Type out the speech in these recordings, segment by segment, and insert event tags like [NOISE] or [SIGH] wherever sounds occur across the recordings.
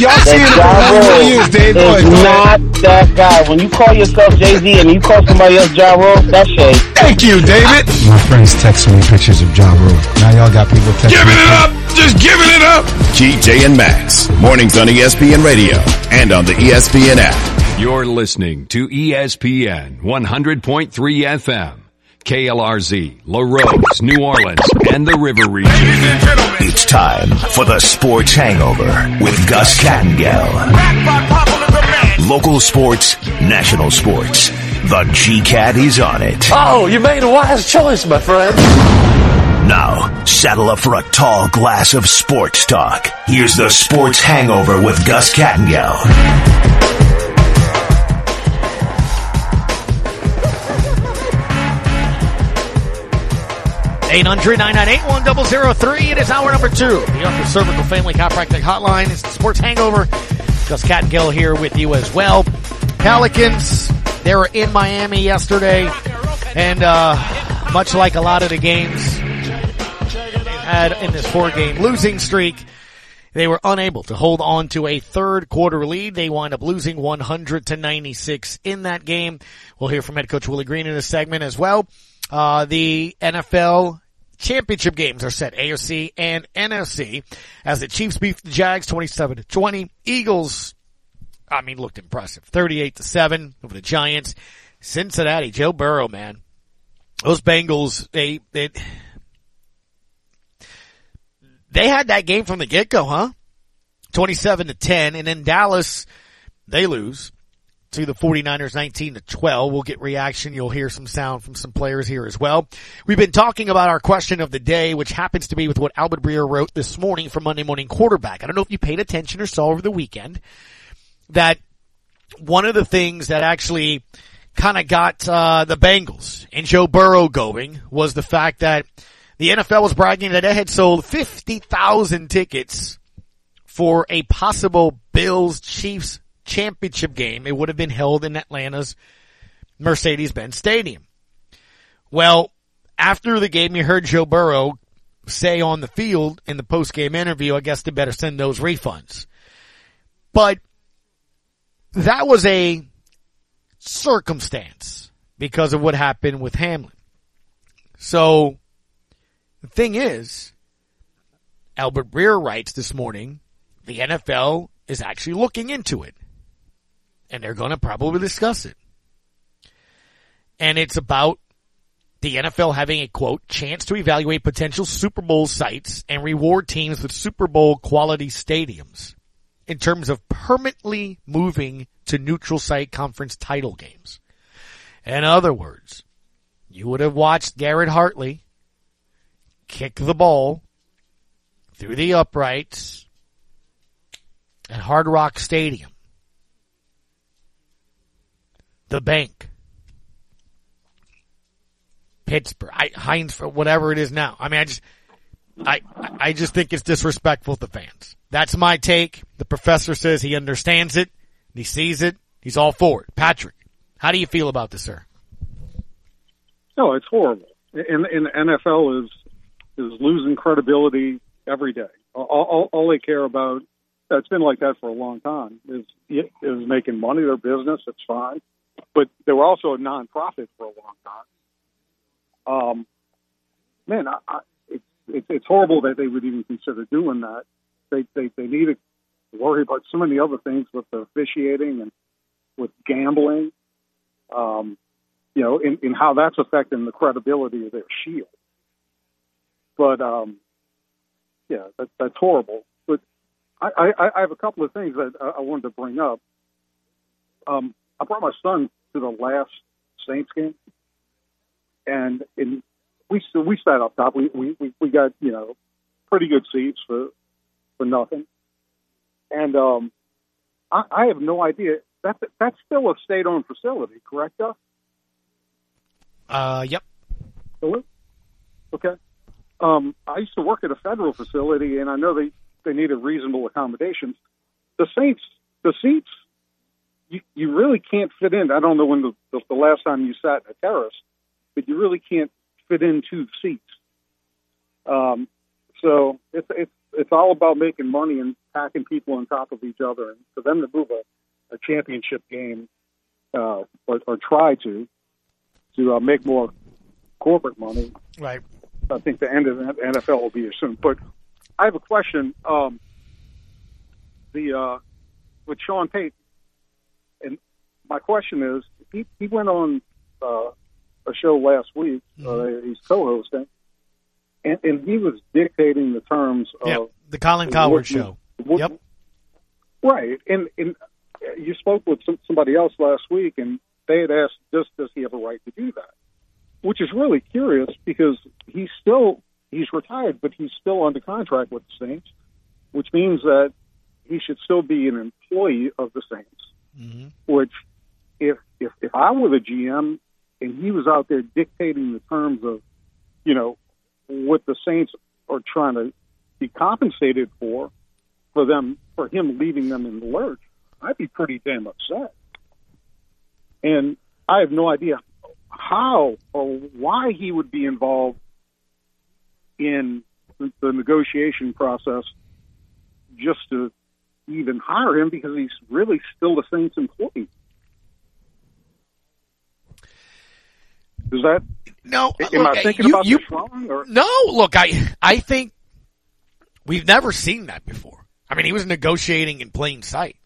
y'all see it Ja in years, Dave. Go is ahead, not that guy. When you call yourself Jay Z and you call somebody else Ja Rule, that's shade. Thank you, David. My friends texting me pictures of Ja Rule. Now y'all got people texting Giving me. it up. Just giving it up. GJ and Max. Mornings on ESPN Radio and on the ESPN app. You're listening to ESPN 100.3 FM, KLRZ, Larose, New Orleans, and the River Region. It's time for the Sports Hangover with Gus Kattengell. Local sports, national sports. The G-Cat is on it. Oh, you made a wise choice, my friend. Now, saddle up for a tall glass of sports talk. Here's the Sports Hangover with Gus Kattengell. 800-998-1003. It is hour number two. The Upper Cervical Family Chiropractic Hotline is the Sports Hangover. Gus Kattengell here with you as well. Pelicans, they were in Miami yesterday. And uh, much like a lot of the games they've had in this four-game losing streak, they were unable to hold on to a third quarter lead. They wind up losing 100 to 96 in that game. We'll hear from head coach Willie Green in this segment as well. Uh, the NFL championship games are set, AFC and NFC, as the Chiefs beat the Jags 27 to 20. Eagles, I mean, looked impressive. 38 to 7 over the Giants. Cincinnati, Joe Burrow, man. Those Bengals, they, they, they had that game from the get-go, huh? 27 to 10. And then Dallas, they lose to the 49ers 19 to 12. We'll get reaction. You'll hear some sound from some players here as well. We've been talking about our question of the day, which happens to be with what Albert Breer wrote this morning for Monday Morning Quarterback. I don't know if you paid attention or saw over the weekend that one of the things that actually kind of got uh, the Bengals and Joe Burrow going was the fact that the NFL was bragging that it had sold 50,000 tickets for a possible Bills Chiefs championship game. It would have been held in Atlanta's Mercedes-Benz Stadium. Well, after the game, you heard Joe Burrow say on the field in the post-game interview, I guess they better send those refunds. But that was a circumstance because of what happened with Hamlin. So the thing is, Albert Breer writes this morning, the NFL is actually looking into it. And they're going to probably discuss it. And it's about the NFL having a quote, chance to evaluate potential Super Bowl sites and reward teams with Super Bowl quality stadiums in terms of permanently moving to neutral site conference title games. In other words, you would have watched Garrett Hartley kick the ball through the uprights at Hard Rock Stadium. The bank. Pittsburgh, I, Heinz, whatever it is now. I mean, I just, I, I just think it's disrespectful to fans. That's my take. The professor says he understands it. He sees it. He's all for it. Patrick, how do you feel about this, sir? No, it's horrible. And, and the NFL is is losing credibility every day. All, all, all they care about, it's been like that for a long time, is is making money, their business. It's fine, but they were also a nonprofit for a long time. Um, man, I, I, it's, it's horrible that they would even consider doing that. They they they need to worry about so many other things with the officiating and with gambling. Um, you know, in, how that's affecting the credibility of their shield. But um, yeah, that, that's horrible. But I, I, I have a couple of things that I, I wanted to bring up. Um, I brought my son to the last Saints game, and in we we sat up top. We we we, we got you know pretty good seats for for nothing, and um, I, I have no idea. That that's still a state-owned facility, correct, Duff? Uh, yep. Still Okay. Um, I used to work at a federal facility, and I know they they needed reasonable accommodations. The Saints, the seats, you you really can't fit in. I don't know when the the, the last time you sat in a terrace, but you really can't fit in two seats. Um, so it's it's it's all about making money and packing people on top of each other. And for them to move a, a championship game uh, or, or try to to uh, make more corporate money, Right. I think the end of the NFL will be here soon. But I have a question. Um, the uh, with Sean Payton, my question is, he, he went on uh, a show last week. Uh, he's co-hosting, and, and he was dictating the terms of The Colin Cowherd show. what- Yep. Right, and and you spoke with some, somebody else last week, and they had asked, "Does does he have a right to do that?" Which is really curious because he's still he's retired, but he's still under contract with the Saints, which means that he should still be an employee of the Saints. Mhm. Which, if if if I were the GM and he was out there dictating the terms of, you know, what the Saints are trying to be compensated for, for them for him leaving them in the lurch, I'd be pretty damn upset. And I have no idea how or why he would be involved in the the negotiation process just to even hire him because he's really still the Saints employee. Is that No, am look, I thinking you- about you- this wrong? Or No, look, I I think we've never seen that before. I mean, he was negotiating in plain sight.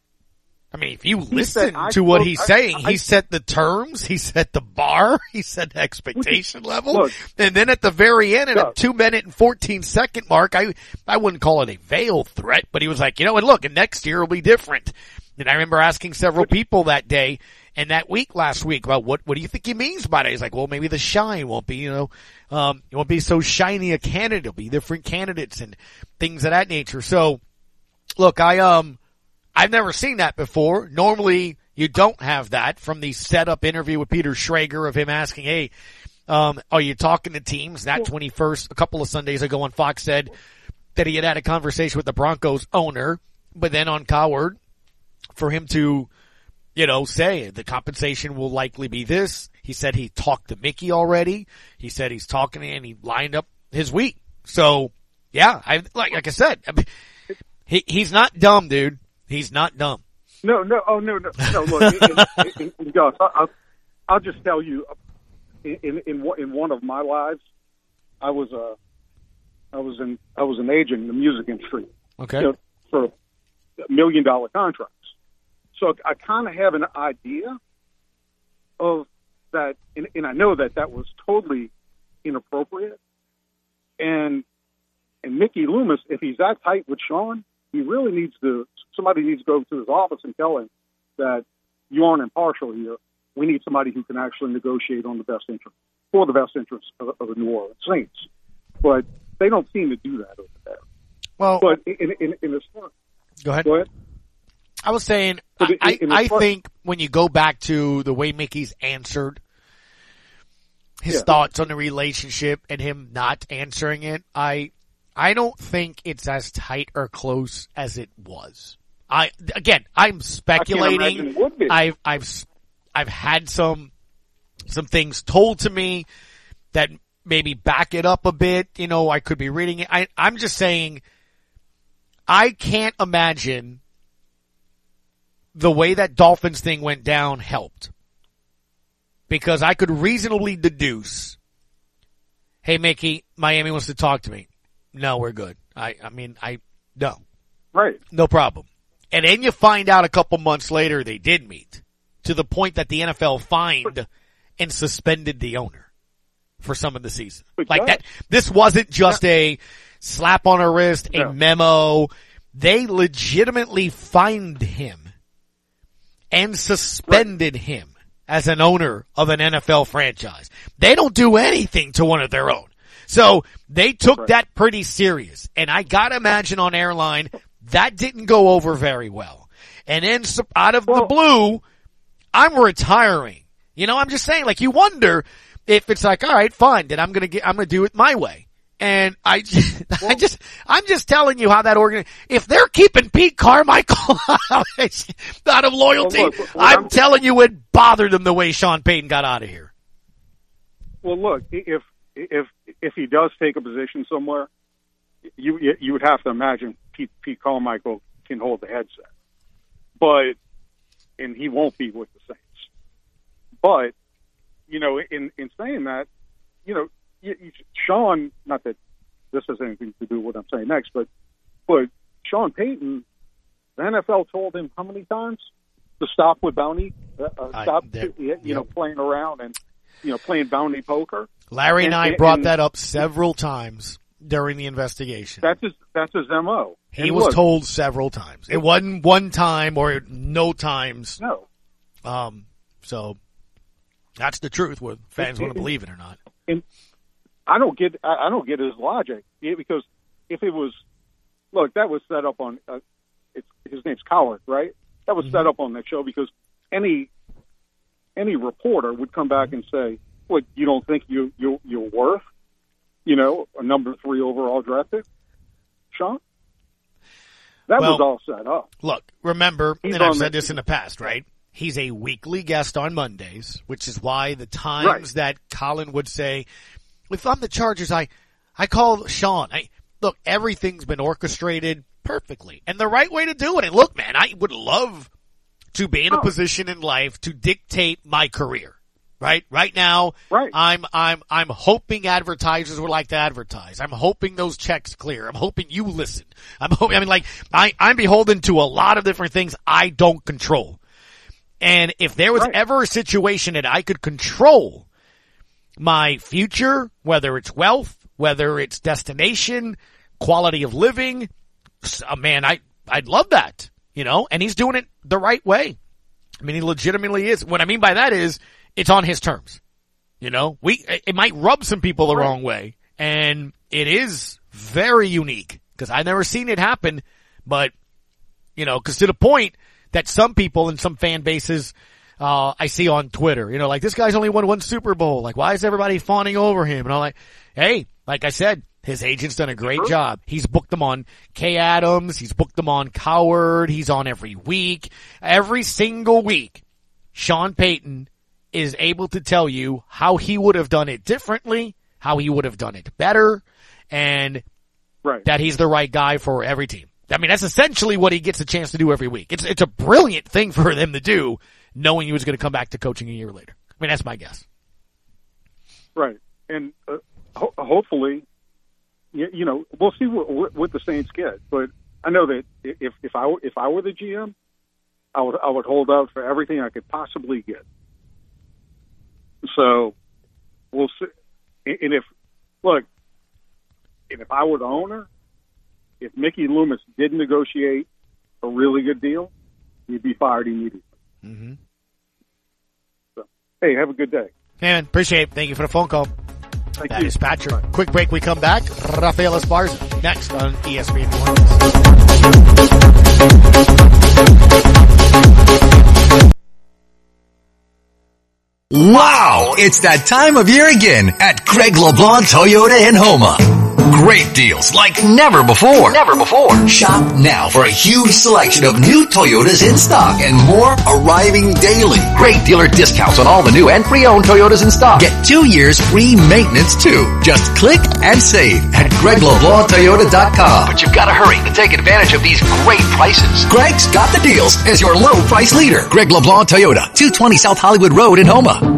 I mean, if you listen I to what quote- he's I- saying, I- he set the terms, he set the bar, [LAUGHS] he set the expectation level, and then at the very end, at a two minute and fourteen second mark, I I wouldn't call it a veil threat, but he was like, you know, and look, and next year will be different. And I remember asking several people that day and that week last week about what what do you think he means by that? He's like, well, maybe the shine won't be, you know, um, it won't be so shiny a candidate. It'll be different candidates and things of that nature. So, look, I um, I've never seen that before. Normally, you don't have that from the setup interview with Peter Schrager of him asking, "Hey, um, are you talking to teams?" That twenty first, a couple of Sundays ago, on Fox said that he had had a conversation with the Broncos owner, but then on Cowherd for him to, you know, say the compensation will likely be this. He said he talked to Mickey already. He said he's talking and he lined up his week. So yeah, I like like I said, I mean, he he's not dumb, dude. He's not dumb. No, no, oh no, no, no. Look, in, in, in, Gus, I, I'll, I'll just tell you, in in one- in one of my lives, I was uh, I was in I was an agent in the music industry Okay. you know, for million dollar contracts. So I kind of have an idea of that, and, and I know that that was totally inappropriate. And and Mickey Loomis, if he's that tight with Sean, he really needs to. Somebody needs to go to his office and tell him that you aren't impartial here. We need somebody who can actually negotiate on the best interest for the best interest of, of the New Orleans Saints. But they don't seem to do that over there. Well, But in in, in this go ahead. go ahead. I was saying, I, I front- think when you go back to the way Mickey's answered his Yeah. thoughts on the relationship and him not answering it, I, I don't think it's as tight or close as it was. I, again, I'm speculating. it would be. I've, I've, I've had some, some things told to me that maybe back it up a bit. You know, I could be reading it. I, I'm just saying, I can't imagine the way that Dolphins thing went down helped. Because I could reasonably deduce, hey Mickey, Miami wants to talk to me. No, we're good. I, I mean, I, no, Right. no problem. And then you find out a couple months later they did meet to the point that the NFL fined and suspended the owner for some of the season. Like that, this wasn't just a slap on a wrist, a No. memo. They legitimately fined him and suspended him as an owner of an NFL franchise. They don't do anything to one of their own. So they took that pretty serious. And I gotta imagine on airline, that didn't go over very well. And then out of the blue, I'm retiring. You know, I'm just saying, like, you wonder if it's like, all right, fine, then I'm gonna get, I'm gonna do it my way. And I, [LAUGHS] I just, I'm just telling you how that organ, if they're keeping Pete Carmichael [LAUGHS] out of loyalty, Well, look, I'm, I'm- telling you it bothered them the way Sean Payton got out of here. Well, look, if if if he does take a position somewhere, you you you would have to imagine Pete, Pete Carmichael can hold the headset, but and he won't be with the Saints. But you know, in in saying that, you know, you, you, Sean. Not that this has anything to do with what I'm saying next, but but Sean Payton, the NFL told him how many times to stop with bounty, uh, uh, I- stop, there- you you know, playing around and you know playing bounty poker. Larry and, And- I and- brought and- that up several times during the investigation. That's his that's his mo. he And was look, told several times. It wasn't one time or no times. no. Um, so that's the truth, whether fans want to believe it or not. I don't get I, don't get his logic because if it was look that was set up on uh, it's, his name's Cowherd right? That was set up on that show because any any reporter would come back and say what you don't think you you you're worth you know a number three overall draft pick Sean? That was all set up. Look, remember, He's and I've said the- this in the past, right? He's a weekly guest on Mondays, which is why the times that Colin would say, if I'm the Chargers, I, I call Sean. I, look, everything's been orchestrated perfectly and the right way to do it. And look, man, I would love to be in a Oh. position in life to dictate my career. Right? Right now, Right. I'm, I'm, I'm hoping advertisers would like to advertise. I'm hoping those checks clear. I'm hoping you listen. I'm hoping, I mean, like, I, I'm beholden to a lot of different things I don't control. And if there was Right. ever a situation that I could control my future, whether it's wealth, whether it's destination, quality of living, uh, man, I, I'd love that, you know, and he's doing it the right way. I mean, he legitimately is. What I mean by that is it's on his terms. You know, we, it might rub some people the Right. wrong way and it is very unique because I've never seen it happen, but you know, cause to the point that some people in some fan bases, uh, I see on Twitter, you know, like this guy's only won one Super Bowl. Like, why is everybody fawning over him? And I'm like, hey, like I said, his agent's done a great job. He's booked them on Kay Adams. He's booked them on Cowherd. He's on every week. Every single week, Sean Payton is able to tell you how he would have done it differently, how he would have done it better, and right that he's the right guy for every team. I mean, that's essentially what he gets a chance to do every week. It's it's a brilliant thing for them to do, knowing he was going to come back to coaching a year later. I mean, that's my guess. Right, and uh, ho- hopefully, you, you know, we'll see what, what, what the Saints get. But I know that if if I were- if I were the GM, I would I would hold out for everything I could possibly get. So we'll see. And and if look, and if I were the owner, if Mickey Loomis did negotiate a really good deal, he'd be fired immediately. Mm-hmm. So, hey, have a good day. Man, appreciate it. Thank you for the phone call. Thank That you. is Patrick. Quick break. We come back. Rafael Esparza next on ESPN. New Wow! It's that time of year again at Greg LeBlanc Toyota in Houma. Great deals like never before. Never before. Shop now for a huge selection of new Toyotas in stock and more arriving daily. Great dealer discounts on all the new and pre-owned Toyotas in stock. Get two years free maintenance too. Just click and save at GregLeBlancToyota.com. But you've got to hurry to take advantage of these great prices. Greg's got the deals as your low price leader. Greg LeBlanc Toyota, 220 South Hollywood Road in Houma.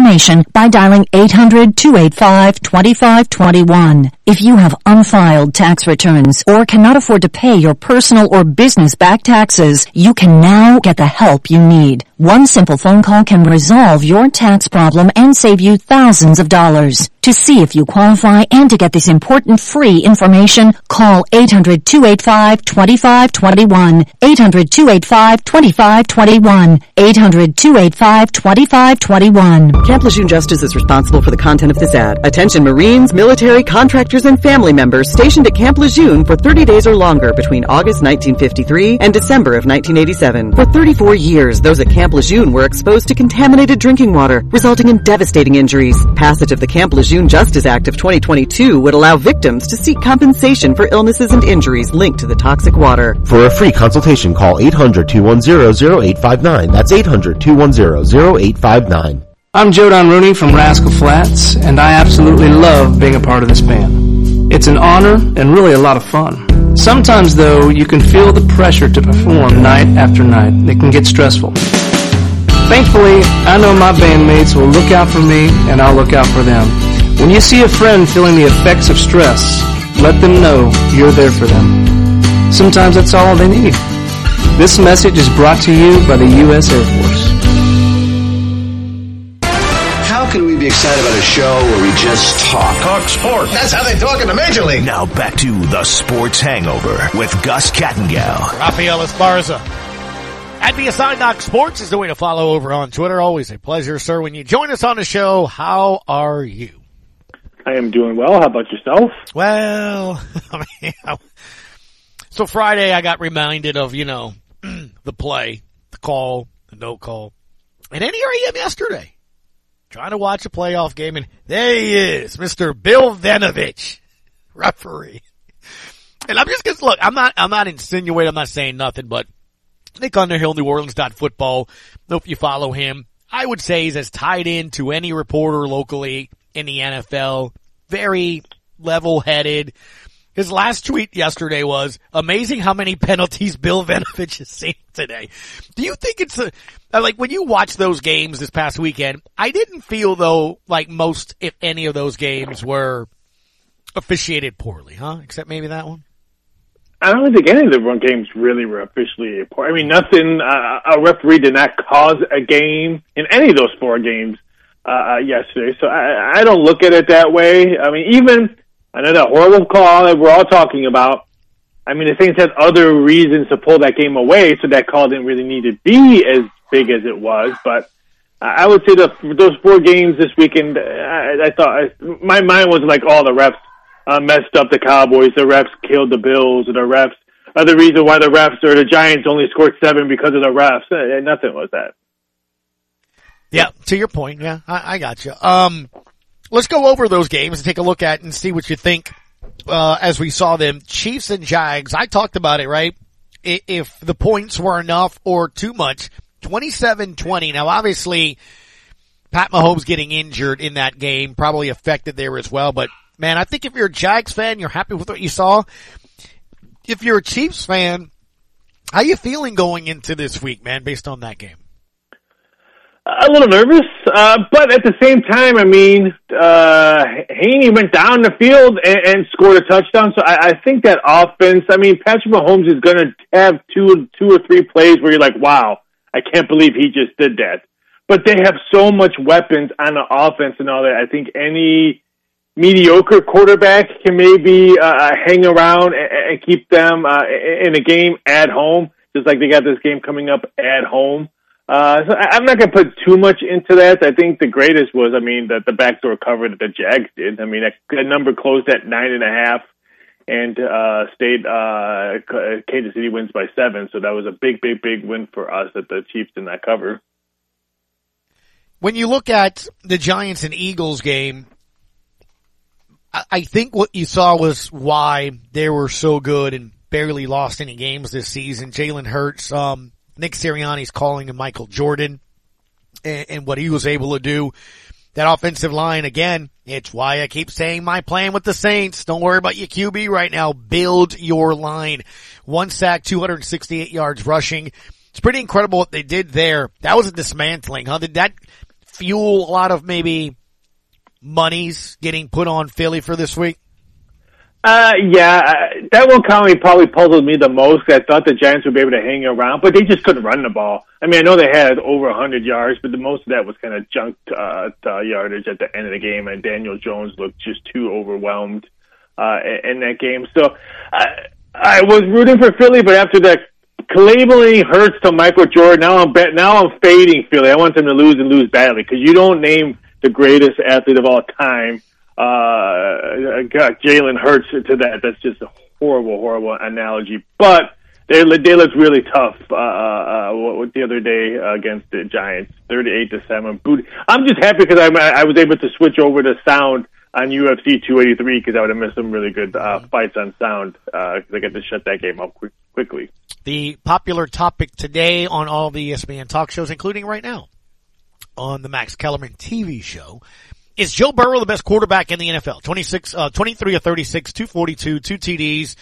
by dialing 800-285-2521. If you have unfiled tax returns or cannot afford to pay your personal or business back taxes, you can now get the help you need. One simple phone call can resolve your tax problem and save you thousands of dollars. To see if you qualify and to get this important free information, call 800-285-2521. 800-285-2521. 800-285-2521. Camp Lejeune Justice is responsible for the content of this ad. Attention Marines, military, contractors, and family members stationed at Camp Lejeune for 30 days or longer between August 1953 and December of 1987. For 34 years, those at Camp Lejeune were exposed to contaminated drinking water, resulting in devastating injuries. Passage of the Camp Lejeune Justice Act of 2022 would allow victims to seek compensation for illnesses and injuries linked to the toxic water. For a free consultation, call 800-210-0859. That's 800-210-0859. I'm Joe Don Rooney from Rascal Flatts, and I absolutely love being a part of this band. It's an honor and really a lot of fun. Sometimes, though, you can feel the pressure to perform night after night. It can get stressful. Thankfully, I know my bandmates will look out for me, and I'll look out for them. When you see a friend feeling the effects of stress, let them know you're there for them. Sometimes that's all they need. This message is brought to you by the U.S. Air Force. How can we be excited about a show where we just talk? Talk sports. That's how they talk in the Major League. Now back to the Sports Hangover with Gus Kattengell. Rafael Esparza. At BSI Doc Sports is the way to follow over on Twitter. Always a pleasure, sir. When you join us on the show, how are you? I am doing well. How about yourself? Well, [LAUGHS] so Friday I got reminded of, you know, [CLEARS THROAT] the play, the call, the no call. Here I am yesterday trying to watch a playoff game and there he is, Mr. Bill Vinovich, referee. And I'm just gonna look, I'm not, I'm not insinuating, I'm not saying nothing, but Nick Underhill, New Orleans dot football. If you follow him. I would say he's as tied in to any reporter locally in the NFL. Very level headed. His last tweet yesterday was amazing how many penalties Bill Vinovich has seen today. Do you think it's a, like when you watch those games this past weekend, I didn't feel though like most, if any of those games were officiated poorly, huh? Except maybe that one? I don't think any of the run games really were officially poor. I mean, nothing, uh, a referee did not cause a game in any of those four games, uh, yesterday. So I, I don't look at it that way. I mean, even, I know that horrible call that we're all talking about. I mean, the Saints had other reasons to pull that game away, so that call didn't really need to be as big as it was. But I would say that those four games this weekend, I, I thought my mind was like all the refs uh, messed up the Cowboys, the refs killed the Bills, or the refs are the reason why the refs or the Giants only scored seven because of the refs. Uh, nothing was that. Yeah, to your point. Yeah, I, I got you. Um, let's go over those games and take a look at and see what you think. Uh, as we saw them, Chiefs and Jags. I talked about it, right? If the points were enough or too much, 27-20. Now obviously, Pat Mahomes getting injured in that game probably affected there as well, but man, I think if you're a Jags fan, you're happy with what you saw. If you're a Chiefs fan, how are you feeling going into this week, man, based on that game? A little nervous, uh, but at the same time, I mean, uh, Henne went down the field and, and scored a touchdown. So I, I think that offense, I mean, Patrick Mahomes is going to have two, two or three plays where you're like, wow, I can't believe he just did that. But they have so much weapons on the offense and all that. I think any, mediocre quarterback can maybe uh, hang around and, and keep them uh, in a game at home, just like they got this game coming up at home. Uh, so I'm not going to put too much into that. I think the greatest was, I mean, the, the backdoor cover that the Jags did. I mean, that, that number closed at nine and a half and uh, stayed. Uh, Kansas City wins by seven, so that was a big, big, big win for us that the Chiefs did not cover. When you look at the Giants and Eagles game, I think what you saw was why they were so good and barely lost any games this season. Jalen Hurts, um, Nick Sirianni's calling him Michael Jordan and, and, what he was able to do. That offensive line again, it's why I keep saying my plan with the Saints. Don't worry about your QB right now. Build your line. One sack, 268 yards rushing. It's pretty incredible what they did there. That was a dismantling, huh? Did that fuel a lot of maybe monies getting put on Philly for this week? Uh, yeah, uh, that one comment probably puzzled me the most. I thought the Giants would be able to hang around, but they just couldn't run the ball. I mean, I know they had over 100 yards, but the most of that was kind of junk uh, yardage at the end of the game, and Daniel Jones looked just too overwhelmed uh, in, that game. So I, I was rooting for Philly, but after that labeling hurts to Michael Jordan, now I'm bet, now I'm fading Philly. I want them to lose and lose badly because you don't name the greatest athlete of all time uh, got Jalen Hurts to that. That's just a horrible, horrible analogy. But they they looked really tough uh, uh, what, the other day against the Giants, thirty-eight to seven. I'm just happy because I I was able to switch over to sound on UFC 283 because I would have missed some really good uh, fights on sound because uh, I got to shut that game up quick, quickly. The popular topic today on all the ESPN talk shows, including right now on the Max Kellerman TV show, is Joe Burrow the best quarterback in the NFL? 26, uh, 23 or 36, 242, two TDs.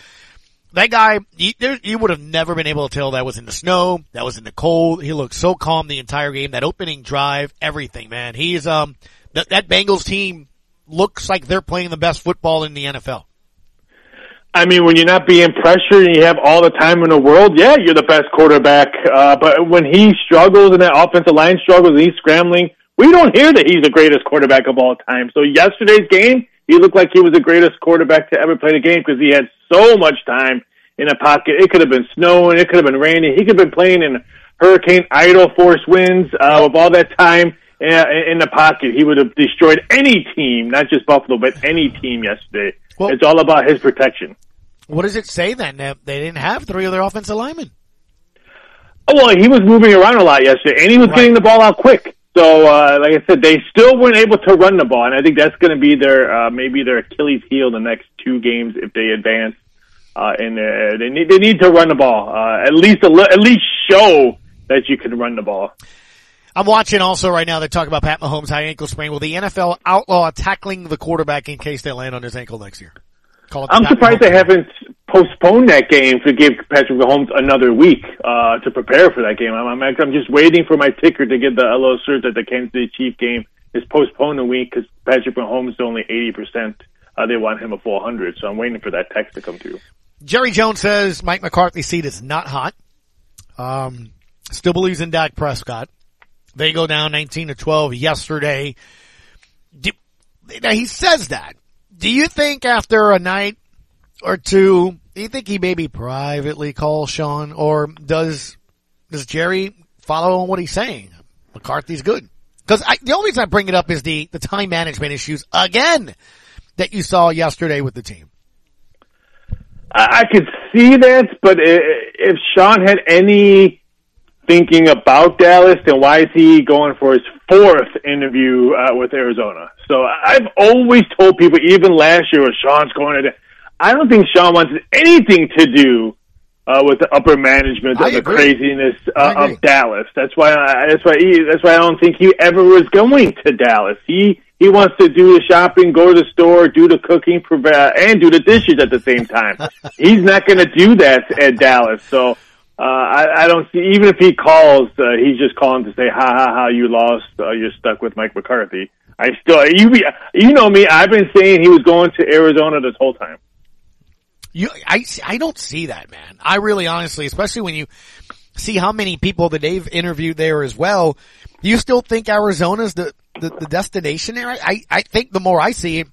That guy, you, there, you would have never been able to tell that was in the snow, that was in the cold. He looked so calm the entire game. That opening drive, everything, man. He's, um, th- that Bengals team looks like they're playing the best football in the NFL. I mean, when you're not being pressured and you have all the time in the world, yeah, you're the best quarterback. Uh, but when he struggles and that offensive line struggles and he's scrambling, we don't hear that he's the greatest quarterback of all time. So yesterday's game, he looked like he was the greatest quarterback to ever play the game because he had so much time in a pocket. It could have been snowing, it could have been raining. He could have been playing in hurricane idle force winds uh, with all that time uh, in the pocket. He would have destroyed any team, not just Buffalo, but any team yesterday. Well, it's all about his protection. What does it say then? That they didn't have three of their offensive linemen. Oh, well, he was moving around a lot yesterday, and he was right. getting the ball out quick. So, uh, like I said, they still weren't able to run the ball, and I think that's going to be their uh, maybe their Achilles heel the next two games if they advance. Uh, and uh, they need they need to run the ball uh, at least a li- at least show that you can run the ball. I'm watching also right now. They talk about Pat Mahomes high ankle sprain. Will the NFL outlaw tackling the quarterback in case they land on his ankle next year? I'm surprised they haven't postponed that game to give Patrick Mahomes another week uh, to prepare for that game. I'm, I'm, I'm just waiting for my ticker to get the little cert that the Kansas City Chief game is postponed a week because Patrick Mahomes is only 80%. Uh, they want him a full 100, so I'm waiting for that text to come through. Jerry Jones says Mike McCarthy's seat is not hot. Um, still believes in Dak Prescott. They go down 19 to 12 yesterday. Now he says that. Do you think after a night or two, do you think he maybe privately calls Sean or does, does Jerry follow on what he's saying? McCarthy's good. Cause the only reason I bring it up is the, the time management issues again that you saw yesterday with the team. I, I could see that, but if Sean had any thinking about Dallas, then why is he going for his fourth interview uh, with Arizona? So I've always told people, even last year when Sean's going to, I don't think Sean wants anything to do uh, with the upper management of the craziness uh, of Dallas. That's why I, that's why he, that's why I don't think he ever was going to Dallas. He he wants to do the shopping, go to the store, do the cooking, and do the dishes at the same time. [LAUGHS] He's not going to do that at Dallas. So uh, I, I don't see, even if he calls, uh, he's just calling to say, ha ha ha, you lost, uh, you're stuck with Mike McCarthy. I still, you, you know me, I've been saying he was going to Arizona this whole time. You, I, I don't see that, man. I really honestly, especially when you see how many people that they've interviewed there as well, you still think Arizona's the, the, the destination there? I, I think the more I see it,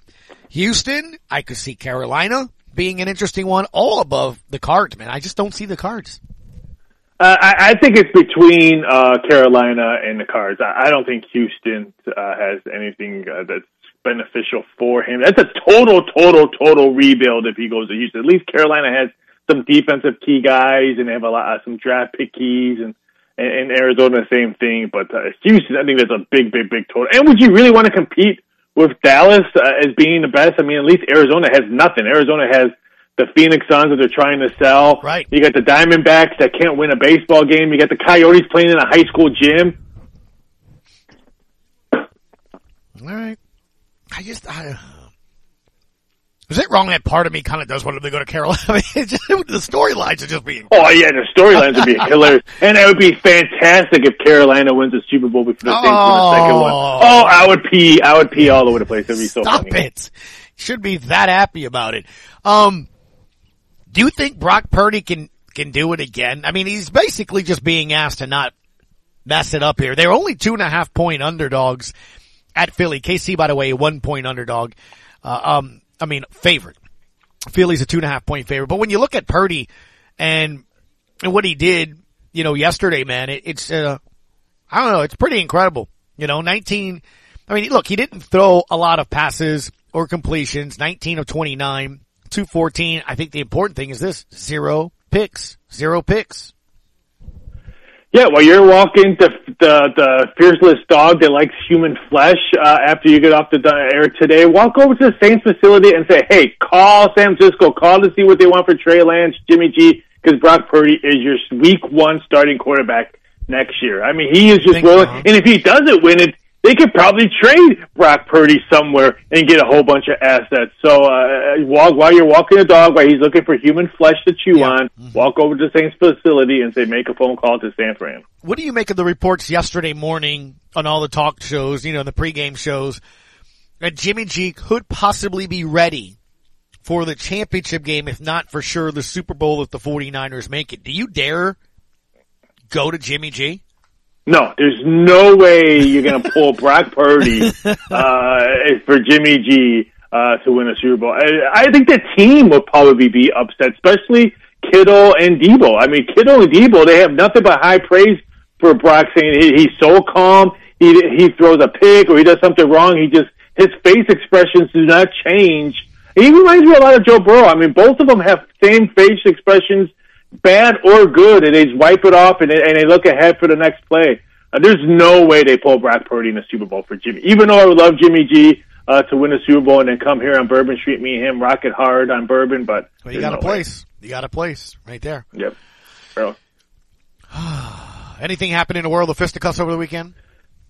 Houston, I could see Carolina being an interesting one, all above the cards, man. I just don't see the cards. Uh, I, I think it's between uh, Carolina and the Cards. I, I don't think Houston uh, has anything uh, that's beneficial for him. That's a total, total, total rebuild if he goes to Houston. At least Carolina has some defensive key guys, and they have a lot, uh, some draft pick keys, and and, and Arizona same thing. But uh, Houston, I think that's a big, big, big total. And would you really want to compete with Dallas uh, as being the best? I mean, at least Arizona has nothing. Arizona has the Phoenix Suns that they're trying to sell. Right. You got the Diamondbacks that can't win a baseball game. You got the Coyotes playing in a high school gym. All right. I just, I, is it wrong that part of me kind of does want them to go to Carolina? [LAUGHS] I mean, just, the storylines are just being. Oh yeah, the storylines would be [LAUGHS] hilarious, and it would be fantastic if Carolina wins the Super Bowl before the Saints oh. win the second one. Oh, I would pee, I would pee all over the place. It'd be so Stop funny. it! should be that happy about it. Um, do you think Brock Purdy can, can do it again? I mean, he's basically just being asked to not mess it up here. They're only two and a half point underdogs at Philly. KC, by the way, one point underdog. Uh, um, I mean, favorite. Philly's a two and a half point favorite. But when you look at Purdy and, and what he did, you know, yesterday, man, it, it's, uh, I don't know, it's pretty incredible. You know, 19, I mean, look, he didn't throw a lot of passes or completions, 19 of 29, 214. I think the important thing is this, zero picks, zero picks. Yeah, well, you're walking the the, the fearless dog that likes human flesh. Uh, after you get off the air today, walk over to the Saints facility and say, "Hey, call San Francisco. Call to see what they want for Trey Lance, Jimmy G, because Brock Purdy is your Week One starting quarterback next year. I mean, he is just rolling. And if he doesn't win it, they could probably trade Brock Purdy somewhere and get a whole bunch of assets. So uh, walk while you're walking the dog, while he's looking for human flesh to chew yeah. on, mm-hmm. walk over to the Saints facility and say, make a phone call to San Fran. What do you make of the reports yesterday morning on all the talk shows, you know, the pregame shows, that Jimmy G could possibly be ready for the championship game, if not for sure the Super Bowl if the 49ers make it? Do you dare go to Jimmy G? No, there's no way you're going [LAUGHS] to pull Brock Purdy uh, for Jimmy G uh, to win a Super Bowl. I, I think the team would probably be upset, especially Kittle and Deebo. I mean, Kittle and Deebo, they have nothing but high praise for Brock, saying he, he's so calm. He he throws a pick or he does something wrong. He just his face expressions do not change. He reminds me a lot of Joe Burrow. I mean, both of them have same face expressions bad or good, and they just wipe it off and they, and they look ahead for the next play. Uh, there's no way they pull Brock Purdy in the Super Bowl for Jimmy. Even though I would love Jimmy G uh, to win a Super Bowl and then come here on Bourbon Street, me and him rock it hard on Bourbon, but well, you got no a place. Way. You got a place right there. Yep. Bro. [SIGHS] Anything happen in the world of fisticuffs over the weekend?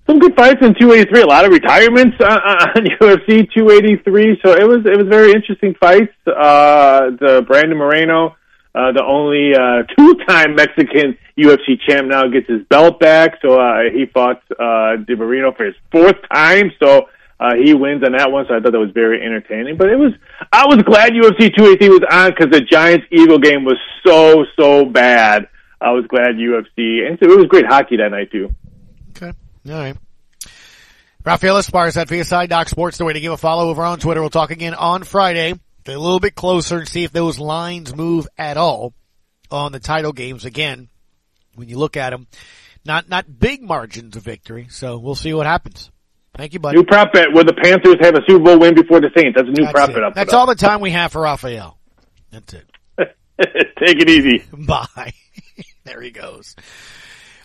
Some good fights in 283. A lot of retirements uh, on UFC [LAUGHS] 283. So it was it was very interesting fights. Uh, the Brandon Moreno uh, the only uh, [LAUGHS] two-time Mexican UFC champ now gets his belt back. So uh, he fought uh, Marino for his fourth time. So uh, he wins on that one. So I thought that was very entertaining. But it was I was glad UFC 280 was on because the Giants Eagle game was so so bad. I was glad UFC and so it was great hockey that night too. Okay, all right. Rafael Esparza at VSI Doc Sports. The way to give a follow over on Twitter. We'll talk again on Friday a little bit closer and see if those lines move at all on the title games. Again, when you look at them, not not big margins of victory. So we'll see what happens. Thank you, buddy. New prop bet: Will the Panthers have a Super Bowl win before the Saints? That's a new That's prop it. bet. Up there. That's all the time we have for Raphael. That's it. [LAUGHS] Take it easy. [LAUGHS] Bye. [LAUGHS] there he goes.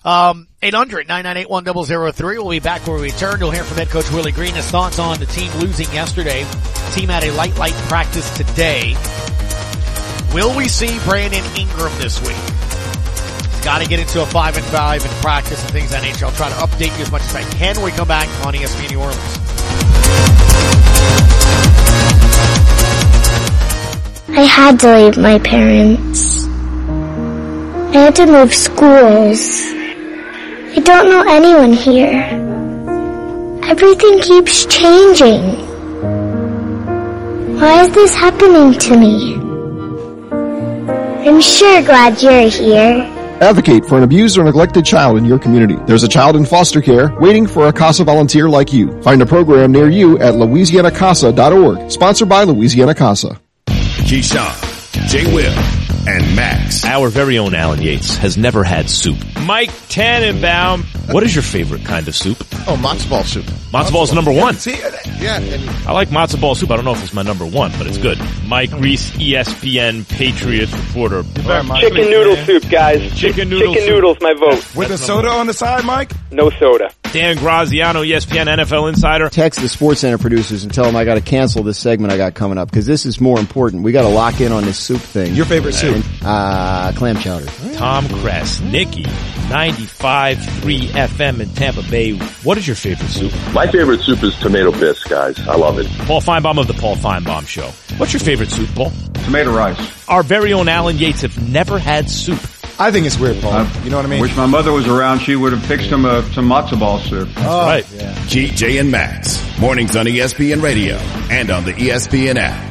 Um, 800-998-1003. We'll be back when we return. You'll hear from head coach Willie Green. His thoughts on the team losing yesterday. Team had a light, light practice today. Will we see Brandon Ingram this week? He's got to get into a five and five in practice and things of that nature. I'll try to update you as much as I can when we come back on ESPN New Orleans. I had to leave my parents. I had to move schools. I don't know anyone here. Everything keeps changing. Why is this happening to me? I'm sure glad you're here. Advocate for an abused or neglected child in your community. There's a child in foster care waiting for a CASA volunteer like you. Find a program near you at louisianacasa.org. Sponsored by Louisiana CASA. Keyshawn, J. Will, and Max. Our very own Alan Yates has never had soup. Mike Tannenbaum. What is your favorite kind of soup? Oh, matzo ball soup. Matzo ball is number one. See, yeah. And I like matzo ball soup. I don't know if it's my number one, but it's good. Mike Reiss, ESPN Patriots reporter. Chicken noodle soup, guys. Chicken noodle Chicken soup. noodles, my vote. with a soda on the side, Mike? No soda. Dan Graziano, ESPN NFL insider. Text the Sports Center producers and tell them I got to cancel this segment I got coming up because this is more important. We got to lock in on this soup thing. Your favorite soup? Uh, clam chowder. Tom Krasniqi, 95.3 FM in Tampa Bay. What is your favorite soup? My favorite soup is tomato bisque, guys. I love it. Paul Finebaum of the Paul Finebaum Show. What's your favorite soup, Paul? Tomato rice. Our very own Alan Yates have never had soup. I think it's weird, Paul. you know what I mean? Wish my mother was around. She would have fixed him uh, some matzo ball soup. Oh, right. GJ and Max, Mornings on ESPN Radio and on the ESPN app.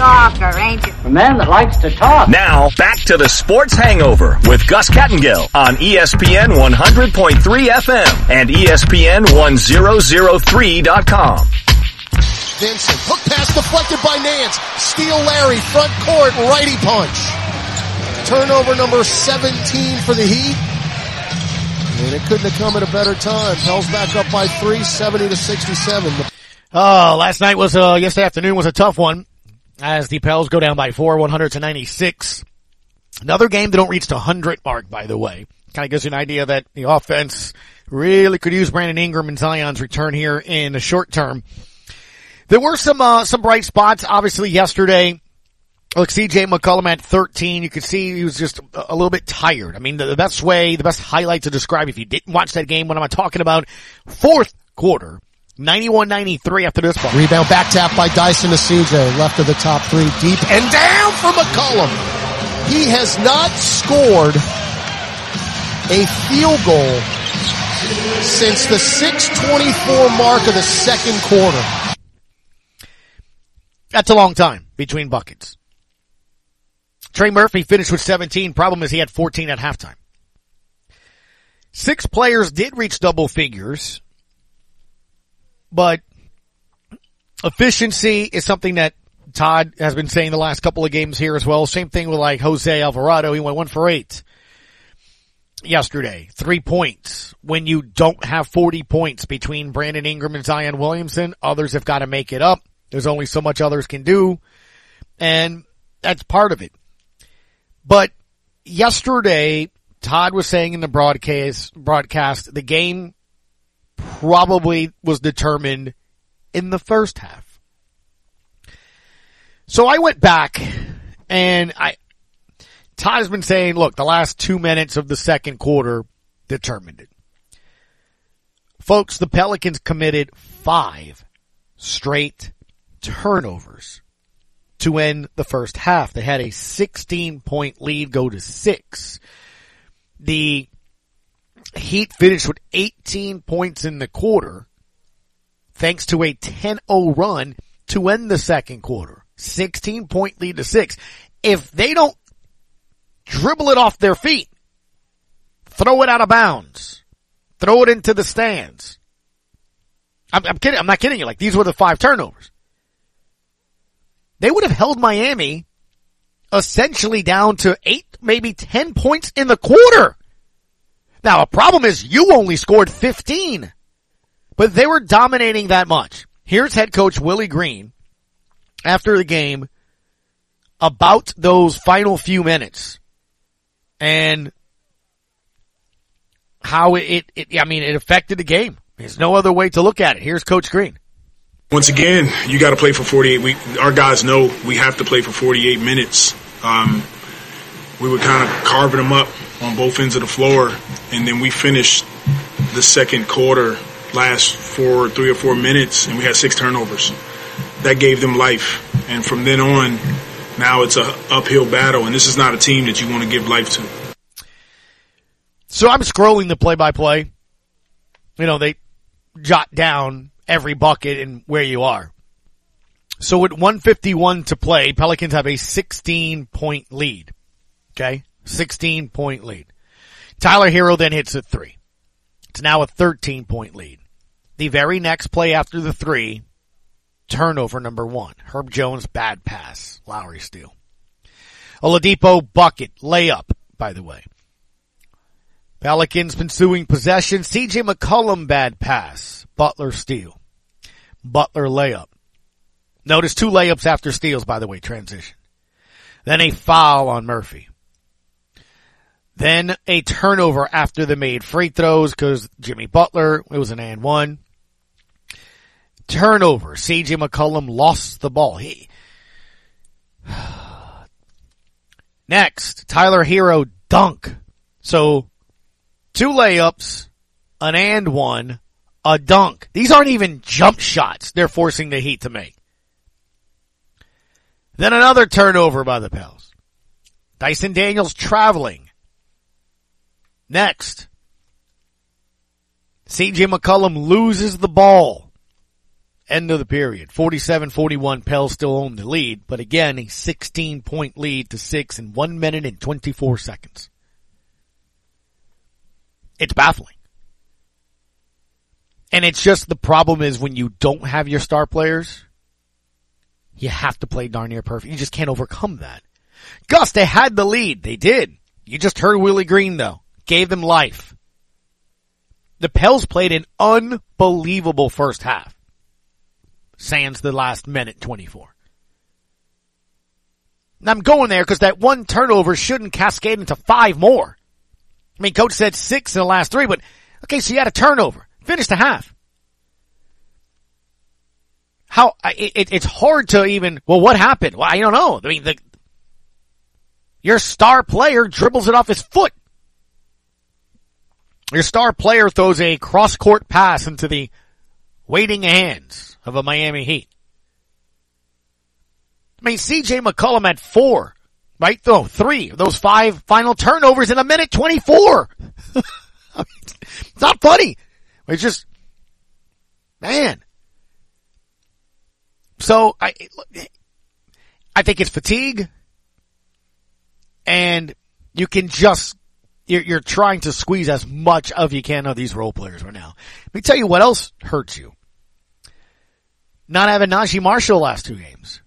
Big talker, ain't you? A man that likes to talk. Now, back to the Sports Hangover with Gus Kattengell on ESPN 100.3 FM and ESPN 1003.com. Vincent, hook pass deflected by Nance. Steal Larry, front court, righty punch. Turnover number 17 for the Heat. And it couldn't have come at a better time. Pels back up by three, 70 to 67. Oh, last night was, uh, yesterday afternoon was a tough one as the Pels go down by four, 100 to 96. Another game that don't reach the 100 mark, by the way. Kind of gives you an idea that the offense really could use Brandon Ingram and Zion's return here in the short term. There were some, uh, some bright spots, obviously yesterday. Look, CJ McCollum at 13, you could see he was just a little bit tired. I mean, the, the best way, the best highlight to describe if you didn't watch that game, what am I talking about? Fourth quarter. 91-93 after this ball. Rebound back tap by Dyson CJ. Left of the top three. Deep and down for McCollum. He has not scored a field goal since the 624 mark of the second quarter. That's a long time between buckets. Trey Murphy finished with 17. Problem is he had 14 at halftime. Six players did reach double figures, but efficiency is something that Todd has been saying the last couple of games here as well. Same thing with like Jose Alvarado. He went one for eight yesterday. Three points. When you don't have 40 points between Brandon Ingram and Zion Williamson, others have got to make it up. There's only so much others can do. And that's part of it. But yesterday, Todd was saying in the broadcast, broadcast, the game probably was determined in the first half. So I went back and I, Todd has been saying, look, the last two minutes of the second quarter determined it. Folks, the Pelicans committed five straight turnovers to end the first half. They had a 16 point lead go to six. The Heat finished with 18 points in the quarter thanks to a 10-0 run to end the second quarter. 16 point lead to six. If they don't dribble it off their feet, throw it out of bounds, throw it into the stands. I'm, I'm kidding. I'm not kidding you. Like these were the five turnovers. They would have held Miami essentially down to eight, maybe 10 points in the quarter. Now a problem is you only scored 15, but they were dominating that much. Here's head coach Willie Green after the game about those final few minutes and how it, it, I mean, it affected the game. There's no other way to look at it. Here's Coach Green. Once again, you got to play for 48. We, our guys know we have to play for 48 minutes. Um, we were kind of carving them up on both ends of the floor, and then we finished the second quarter last four, three or four minutes, and we had six turnovers. That gave them life, and from then on, now it's a uphill battle, and this is not a team that you want to give life to. So I'm scrolling the play-by-play. You know, they jot down every bucket and where you are. So with 151 to play, Pelicans have a 16 point lead. Okay? 16 point lead. Tyler Herro then hits a three. It's now a 13 point lead. The very next play after the three, turnover number one. Herb Jones bad pass. Lowry steal. Oladipo bucket layup, by the way. Pelicans pursuing possession. CJ McCollum bad pass. Butler steal. Butler layup. Notice two layups after steals, by the way, transition. Then a foul on Murphy. Then a turnover after the made free throws because Jimmy Butler, it was an and one. Turnover. CJ McCollum lost the ball. He, [SIGHS] next, Tyler Herro dunk. So two layups, an and one, a dunk. These aren't even jump shots they're forcing the Heat to make. Then another turnover by the Pels. Dyson Daniels traveling. Next. CJ McCollum loses the ball. End of the period. 47-41 Pels still own the lead, but again, a 16 point lead to six in one minute and 24 seconds. It's baffling. And it's just the problem is when you don't have your star players, you have to play darn near perfect. You just can't overcome that. Gus, they had the lead. They did. You just heard Willie Green though. Gave them life. The Pels played an unbelievable first half. Sans the last minute 24. And I'm going there because that one turnover shouldn't cascade into five more. I mean, coach said six in the last three, but okay, so you had a turnover. Finished the half. How, it, it's hard to even, well, what happened? Well, I don't know. I mean, the, your star player dribbles it off his foot. Your star player throws a cross court pass into the waiting hands of a Miami Heat. I mean, CJ McCollum had four, right? Though three of those five final turnovers in a minute 24. [LAUGHS] I mean, it's not funny. It's just, man. So I, I think it's fatigue and you can just, you're, you're trying to squeeze as much of you can of these role players right now. Let me tell you what else hurts you. Not having Naji Marshall last two games.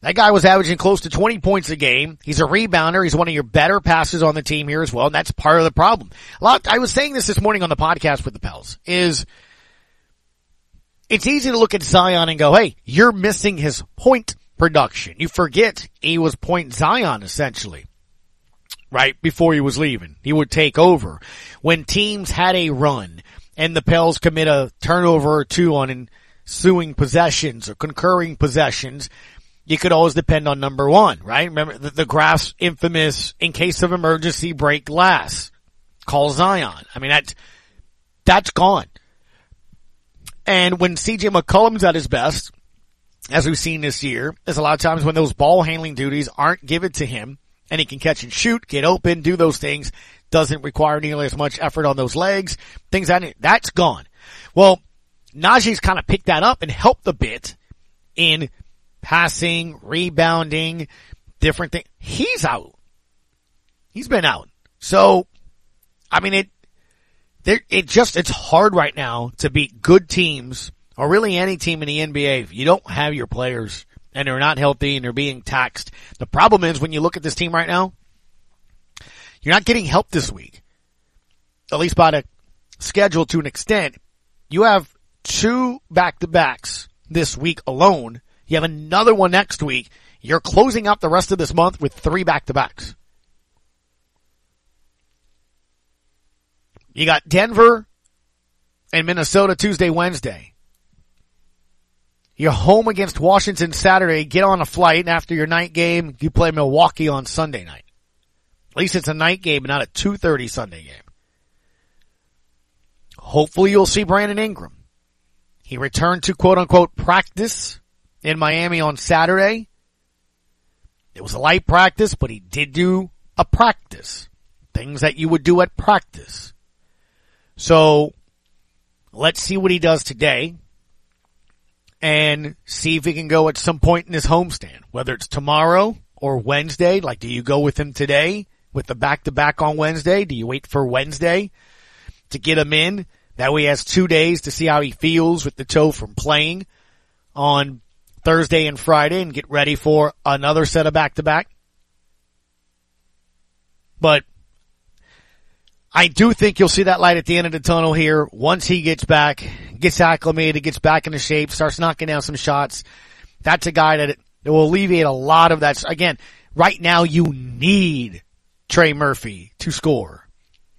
That guy was averaging close to 20 points a game. He's a rebounder. He's one of your better passes on the team here as well. And that's part of the problem. A lot, I was saying this this morning on the podcast with the Pels is it's easy to look at Zion and go, Hey, you're missing his point production. You forget he was point Zion essentially. Right before he was leaving. He would take over. When teams had a run and the Pels commit a turnover or two on ensuing possessions or concurring possessions, you could always depend on number one, right? Remember the, the Graf's infamous, in case of emergency, break glass. Call Zion. I mean, that's, that's gone. And when CJ McCollum's at his best, as we've seen this year, there's a lot of times when those ball handling duties aren't given to him and he can catch and shoot, get open, do those things, doesn't require nearly as much effort on those legs, things that, that's gone. Well, Naji's kind of picked that up and helped a bit in passing, rebounding, different things. He's out. He's been out. So, I mean, it, there, it just, it's hard right now to beat good teams or really any team in the NBA if you don't have your players and they're not healthy and they're being taxed. The problem is when you look at this team right now, you're not getting help this week. At least by the schedule to an extent. You have two back to backs this week alone you have another one next week. You're closing out the rest of this month with three back-to-backs. You got Denver and Minnesota Tuesday, Wednesday. You're home against Washington Saturday. Get on a flight and after your night game. You play Milwaukee on Sunday night. At least it's a night game, not a 2.30 Sunday game. Hopefully you'll see Brandon Ingram. He returned to quote unquote practice in Miami on Saturday. It was a light practice, but he did do a practice. Things that you would do at practice. So let's see what he does today and see if he can go at some point in his homestand, whether it's tomorrow or Wednesday. Like, do you go with him today with the back to back on Wednesday? Do you wait for Wednesday to get him in? That way he has two days to see how he feels with the toe from playing on Thursday and Friday and get ready for another set of back to back. But I do think you'll see that light at the end of the tunnel here once he gets back, gets acclimated, gets back into shape, starts knocking down some shots. That's a guy that, that will alleviate a lot of that. Again, right now you need Trey Murphy to score.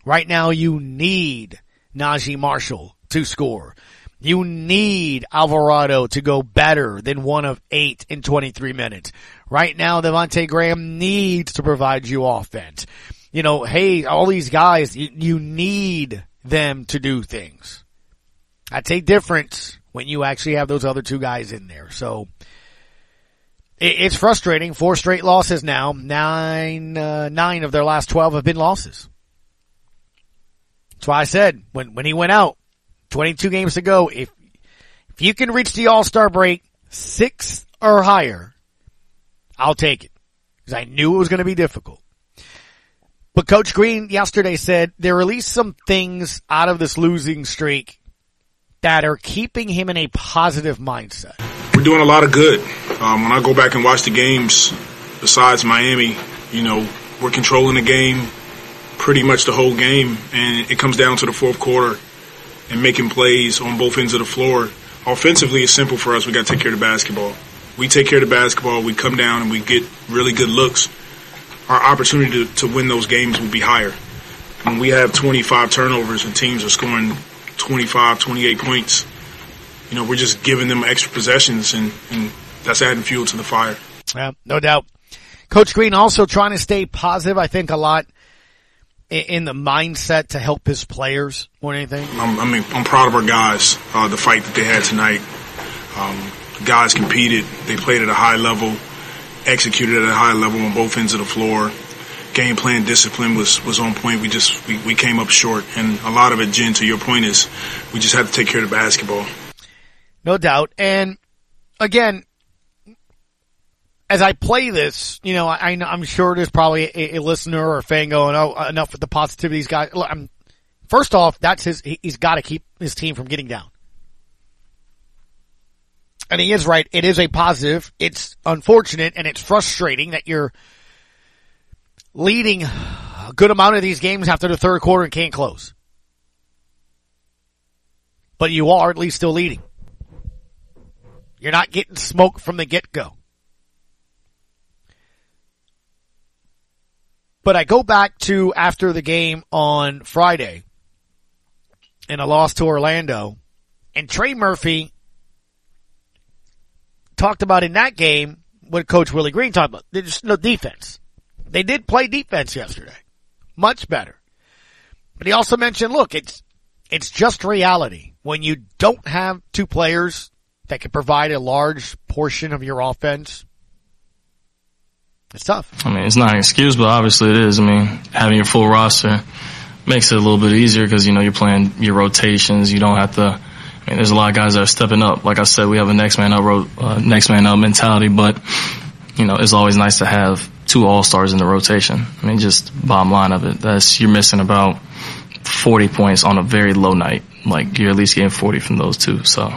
Right now you need Naji Marshall to score. You need Alvarado to go better than one of eight in 23 minutes. Right now, Devonte' Graham needs to provide you offense. You know, hey, all these guys, you, you need them to do things. That's a difference when you actually have those other two guys in there. So, it's frustrating. Four straight losses now. Nine, uh, nine of their last 12 have been losses. That's why I said when, when he went out, 22 games to go, if, if you can reach the All-Star break six or higher, I'll take it. Cause I knew it was going to be difficult. But Coach Green yesterday said there are at least some things out of this losing streak that are keeping him in a positive mindset. We're doing a lot of good. Um, when I go back and watch the games, besides Miami, you know, we're controlling the game pretty much the whole game, and it comes down to the fourth quarter and making plays on both ends of the floor. Offensively, it's simple for us. We got to take care of the basketball. We take care of the basketball. We come down and we get really good looks. Our opportunity to, to win those games will be higher. When we have 25 turnovers and teams are scoring 25, 28 points, you know, we're just giving them extra possessions and, and that's adding fuel to the fire. Yeah, no doubt. Coach Green also trying to stay positive, I think, a lot in the mindset to help his players or anything? I'm, I mean, I'm proud of our guys. Uh, the fight that they had tonight. Um, guys competed. They played at a high level, executed at a high level on both ends of the floor. Game plan discipline was, was on point. We just, we, we came up short. And a lot of it, Jen, to your point is we just have to take care of the basketball. No doubt. And again, as I play this, you know, I, am sure there's probably a, a, listener or a fan going, "Oh, enough with the positivity." guys." Look, I'm, first off, that's his. He's got to keep his team from getting down, and he is right. It is a positive. It's unfortunate and it's frustrating that you're leading a good amount of these games after the third quarter and can't close, but you are at least still leading. You're not getting smoked from the get go. But I go back to after the game on Friday and a loss to Orlando and Trey Murphy talked about in that game what Coach Willie Green talked about. There's no defense. They did play defense yesterday. Much better. But he also mentioned, look, it's, it's just reality. When you don't have two players that can provide a large portion of your offense, it's tough. I mean, it's not an excuse, but obviously it is. I mean, having your full roster makes it a little bit easier because, you know, you're playing your rotations. You don't have to, I mean, there's a lot of guys that are stepping up. Like I said, we have a next man up, uh, next man up mentality, but, you know, it's always nice to have two all-stars in the rotation. I mean, just bottom line of it, that's, you're missing about 40 points on a very low night. Like, you're at least getting 40 from those two, so.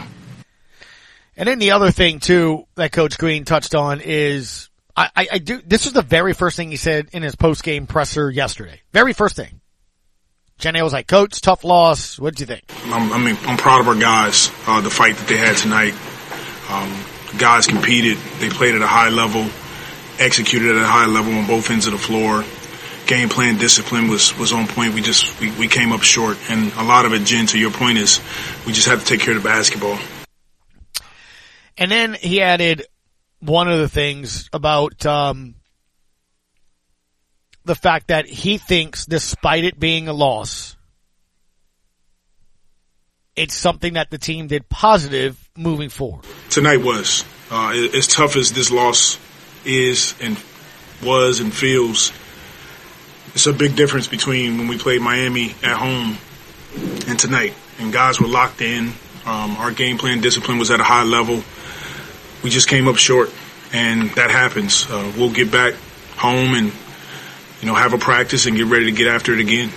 And then the other thing too that Coach Green touched on is I, I, I do. This was the very first thing he said in his post game presser yesterday. Very first thing. Jenny was like, "Coach, tough loss. What did you think?" I'm, I mean, I'm proud of our guys. Uh, the fight that they had tonight. Um, guys competed. They played at a high level, executed at a high level on both ends of the floor. Game plan discipline was was on point. We just we, we came up short, and a lot of it, Jen, to your point, is we just have to take care of the basketball. And then he added, one of the things about um, the fact that he thinks, despite it being a loss, it's something that the team did positive moving forward. Tonight was uh, as tough as this loss is and was and feels. It's a big difference between when we played Miami at home and tonight. And guys were locked in. Um, our game plan discipline was at a high level we just came up short, and that happens. Uh, we'll get back home and you know have a practice and get ready to get after it again.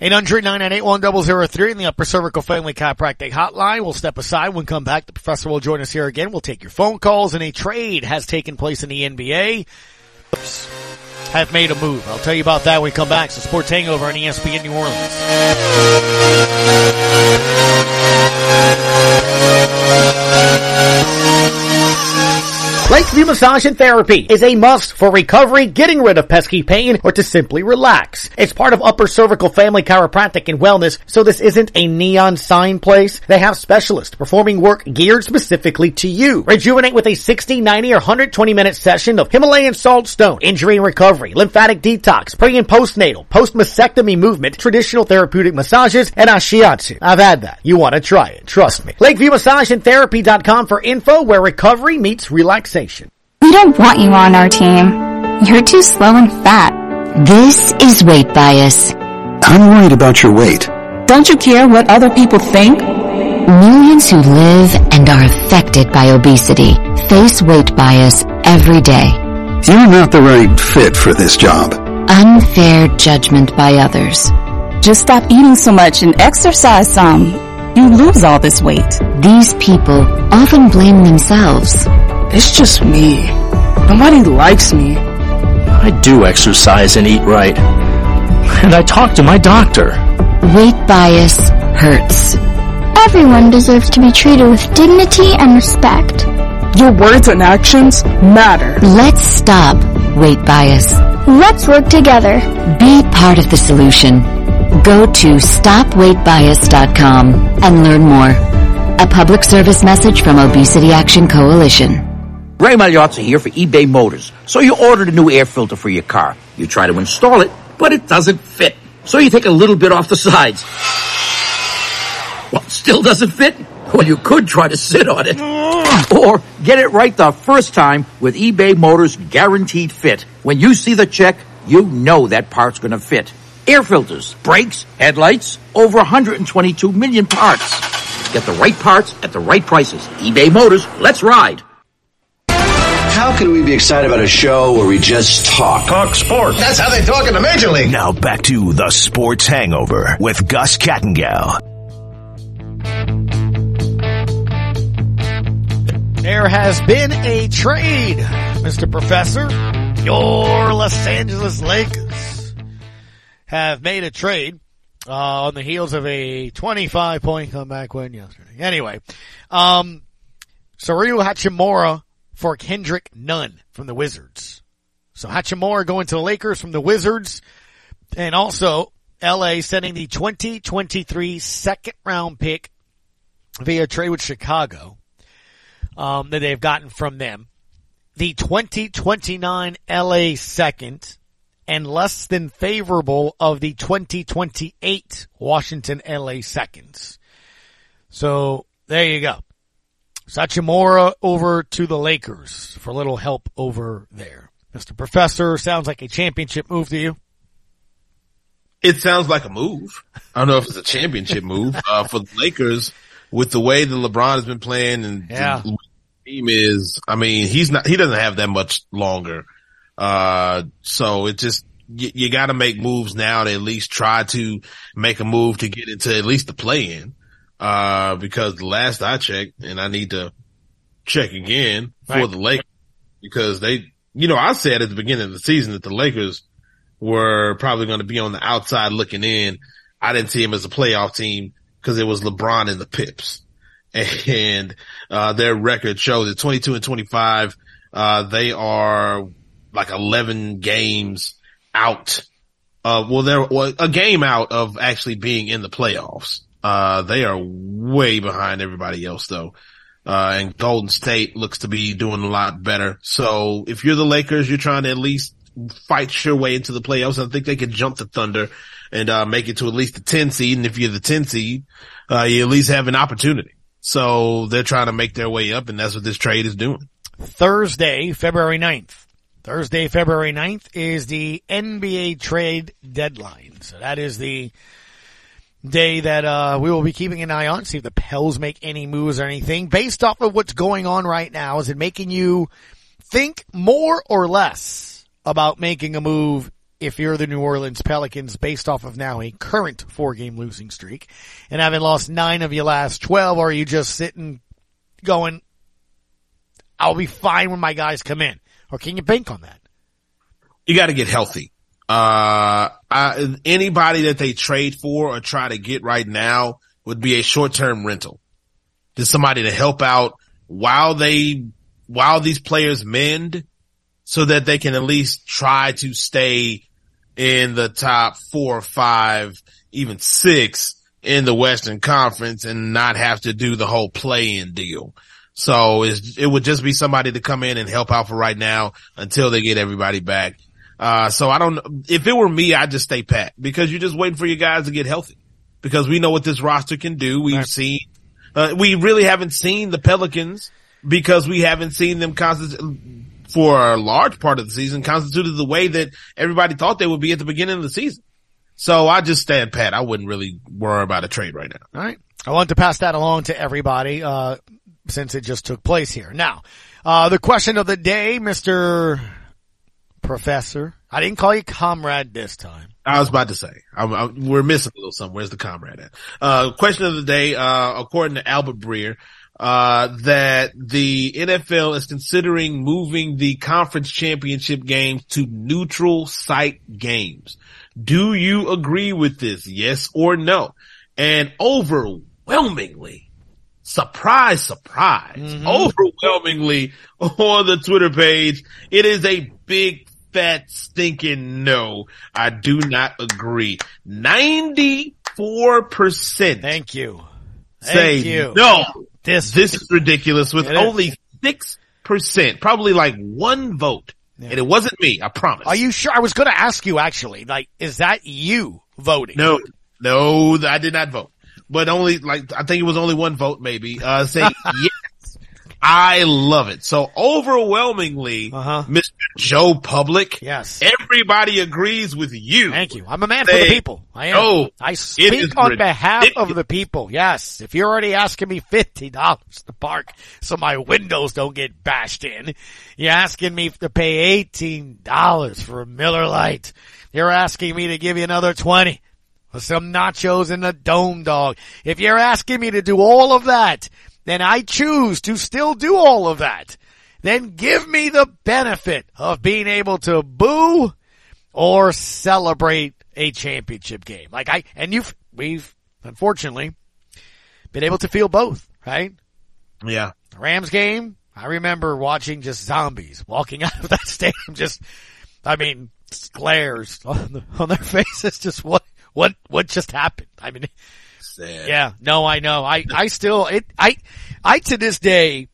800-998-1003 in the Upper Cervical Family Chiropractic Hotline. We'll step aside. When come back, the professor will join us here again. We'll take your phone calls and a trade has taken place in the NBA. Oops. Have made a move. I'll tell you about that when we come back. A Sports Hangover on ESPN New Orleans. Lakeview Massage and Therapy is a must for recovery, getting rid of pesky pain, or to simply relax. It's part of Upper Cervical Family Chiropractic and Wellness, so this isn't a neon sign place. They have specialists performing work geared specifically to you. Rejuvenate with a 60, 90, or 120 minute session of Himalayan salt stone, injury and recovery, lymphatic detox, pre and postnatal, post mastectomy movement, traditional therapeutic massages, and ashiatsu. I've had that. You want to try it. Trust me. Lakeview Massage and Therapy.com for info where recovery meets relaxation. We don't want you on our team. You're too slow and fat. This is weight bias. I'm worried about your weight. Don't you care what other people think? Millions who live and are affected by obesity face weight bias every day. You're not the right fit for this job. Unfair judgment by others. Just stop eating so much and exercise some. You lose all this weight. These people often blame themselves. It's just me. Nobody likes me. I do exercise and eat right. And I talk to my doctor. Weight bias hurts. Everyone deserves to be treated with dignity and respect. Your words and actions matter. Let's stop weight bias. Let's work together. Be part of the solution. Go to stopweightbias.com and learn more. A public service message from Obesity Action Coalition. Ray Magliozzi here for eBay Motors. So you ordered a new air filter for your car. You try to install it, but it doesn't fit. So you take a little bit off the sides. Well, still doesn't fit? Well, you could try to sit on it. Mm. Or get it right the first time with eBay Motors Guaranteed Fit. When you see the check, you know that part's gonna fit. Air filters, brakes, headlights, over 122 million parts. Get the right parts at the right prices. eBay Motors, let's ride. How can we be excited about a show where we just talk? Talk sports. That's how they talk in the Major League. Now back to the Sports Hangover with Gus Kattengell. There has been a trade, Mr. Professor. Your Los Angeles Lakers have made a trade uh, on the heels of a 25 point comeback win yesterday. Anyway, um, Saru Hachimura for Kendrick Nunn from the Wizards. So Hachimura going to the Lakers from the Wizards and also LA sending the 2023 second round pick via trade with Chicago um, that they've gotten from them. The 2029 LA second and less than favorable of the 2028 Washington LA seconds. So there you go. Sachimura over to the Lakers for a little help over there. Mr. Professor, sounds like a championship move to you. It sounds like a move. I don't know if it's a championship [LAUGHS] move uh, for the Lakers with the way that LeBron has been playing and yeah. the team is. I mean, he's not. He doesn't have that much longer. Uh, so it just you, you got to make moves now to at least try to make a move to get into at least the play in. Uh, because the last I checked, and I need to check again for Right. the Lakers because they, you know, I said at the beginning of the season that the Lakers were probably going to be on the outside looking in. I didn't see him as a playoff team because it was LeBron and the Pips. [LAUGHS] And, uh, their record shows at 22 and 25, uh, they are like 11 games out. Uh, well, they're well, a game out of actually being in the playoffs. Uh, they are way behind everybody else though. Uh, and Golden State looks to be doing a lot better. So if you're the Lakers, you're trying to at least fight your way into the playoffs. I think they could jump the Thunder and, uh, make it to at least the 10 seed. And if you're the 10 seed, uh, you at least have an opportunity. So they're trying to make their way up and that's what this trade is doing. Thursday, February 9th. Thursday, February 9th is the NBA trade deadline. So that is the day that uh, we will be keeping an eye on, see if the Pels make any moves or anything. Based off of what's going on right now, is it making you think more or less about making a move if you're the New Orleans Pelicans based off of now a current four game losing streak and having lost nine of your last 12, or are you just sitting going, I'll be fine when my guys come in? Or can you bank on that? you got to get healthy. Uh, I, anybody that they trade for or try to get right now would be a short-term rental. Just somebody to help out while they while these players mend so that they can at least try to stay in the top four or five, even six in the Western Conference and not have to do the whole play-in deal. So it would just be somebody to come in and help out for right now until they get everybody back. Uh, so I don't, if it were me, I'd just stay pat because you're just waiting for your guys to get healthy because we know what this roster can do. We've right. seen, uh, we really haven't seen the Pelicans because we haven't seen them constitute for a large part of the season constituted the way that everybody thought they would be at the beginning of the season. So I just stand pat. I wouldn't really worry about a trade right now. All right. I want to pass that along to everybody, uh, since it just took place here. Now, uh, the question of the day, Mr. Professor. I didn't call you comrade this time. I was about to say, I'm, I'm, we're missing a little something. Where's the comrade at? Uh, question of the day, uh, according to Albert Breer, uh, that the NFL is considering moving the conference championship games to neutral site games. Do you agree with this? Yes or no? And overwhelmingly, surprise, surprise, mm-hmm. overwhelmingly [LAUGHS] on the Twitter page, it is a big fat stinking no. I do not agree. 94%. Thank you. Say you. no. This this is ridiculous with only six percent, probably like one vote. Yeah. And it wasn't me, I promise. Are you sure? I was going to ask you actually, like, is that you voting? No, no, I did not vote, but only like, I think it was only one vote maybe, uh, saying [LAUGHS] yes. I love it. So overwhelmingly, uh-huh. Mr. Joe Public. Yes. Everybody agrees with you. Thank you. I'm a man they, for the people. I am. Oh, I speak on ridiculous. behalf of the people. Yes. If you're already asking me $50 to park so my windows don't get bashed in, you're asking me to pay $18 for a Miller Lite. You're asking me to give you another 20 for some nachos and a dome dog. If you're asking me to do all of that, then I choose to still do all of that. Then give me the benefit of being able to boo or celebrate a championship game. Like I, and you've, we've unfortunately been able to feel both, right? Yeah. Rams game, I remember watching just zombies walking [LAUGHS] out of that stadium. Just, I mean, glares on, the, on their [LAUGHS] faces. Just what, what, what just happened? I mean, Yeah, no, I know. I, I still, it, I, I to this day,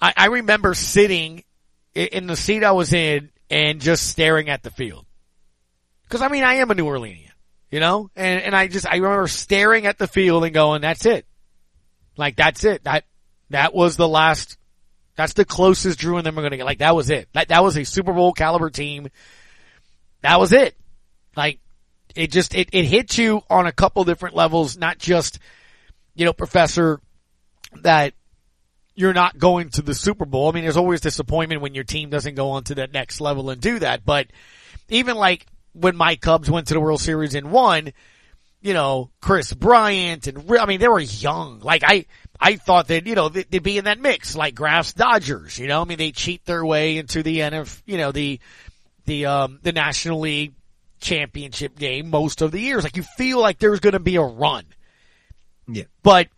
I, I remember sitting in the seat I was in and just staring at the field. Cause I mean, I am a New Orleanian, you know, and, and I just, I remember staring at the field and going, that's it. Like, that's it. That, that was the last, that's the closest Drew and them are going to get. Like, that was it. That, that was a Super Bowl caliber team. That was it. Like, it just, it, it hits you on a couple different levels, not just, you know, professor, that you're not going to the Super Bowl. I mean, there's always disappointment when your team doesn't go on to that next level and do that. But even like when my Cubs went to the World Series and won, you know, Kris Bryant and, I mean, they were young. Like I, I thought that, you know, they'd be in that mix, like Graff's Dodgers, you know, I mean, they cheat their way into the end of, you know, the, the, um, the National League championship game most of the years. Like you feel like there's going to be a run. Yeah. But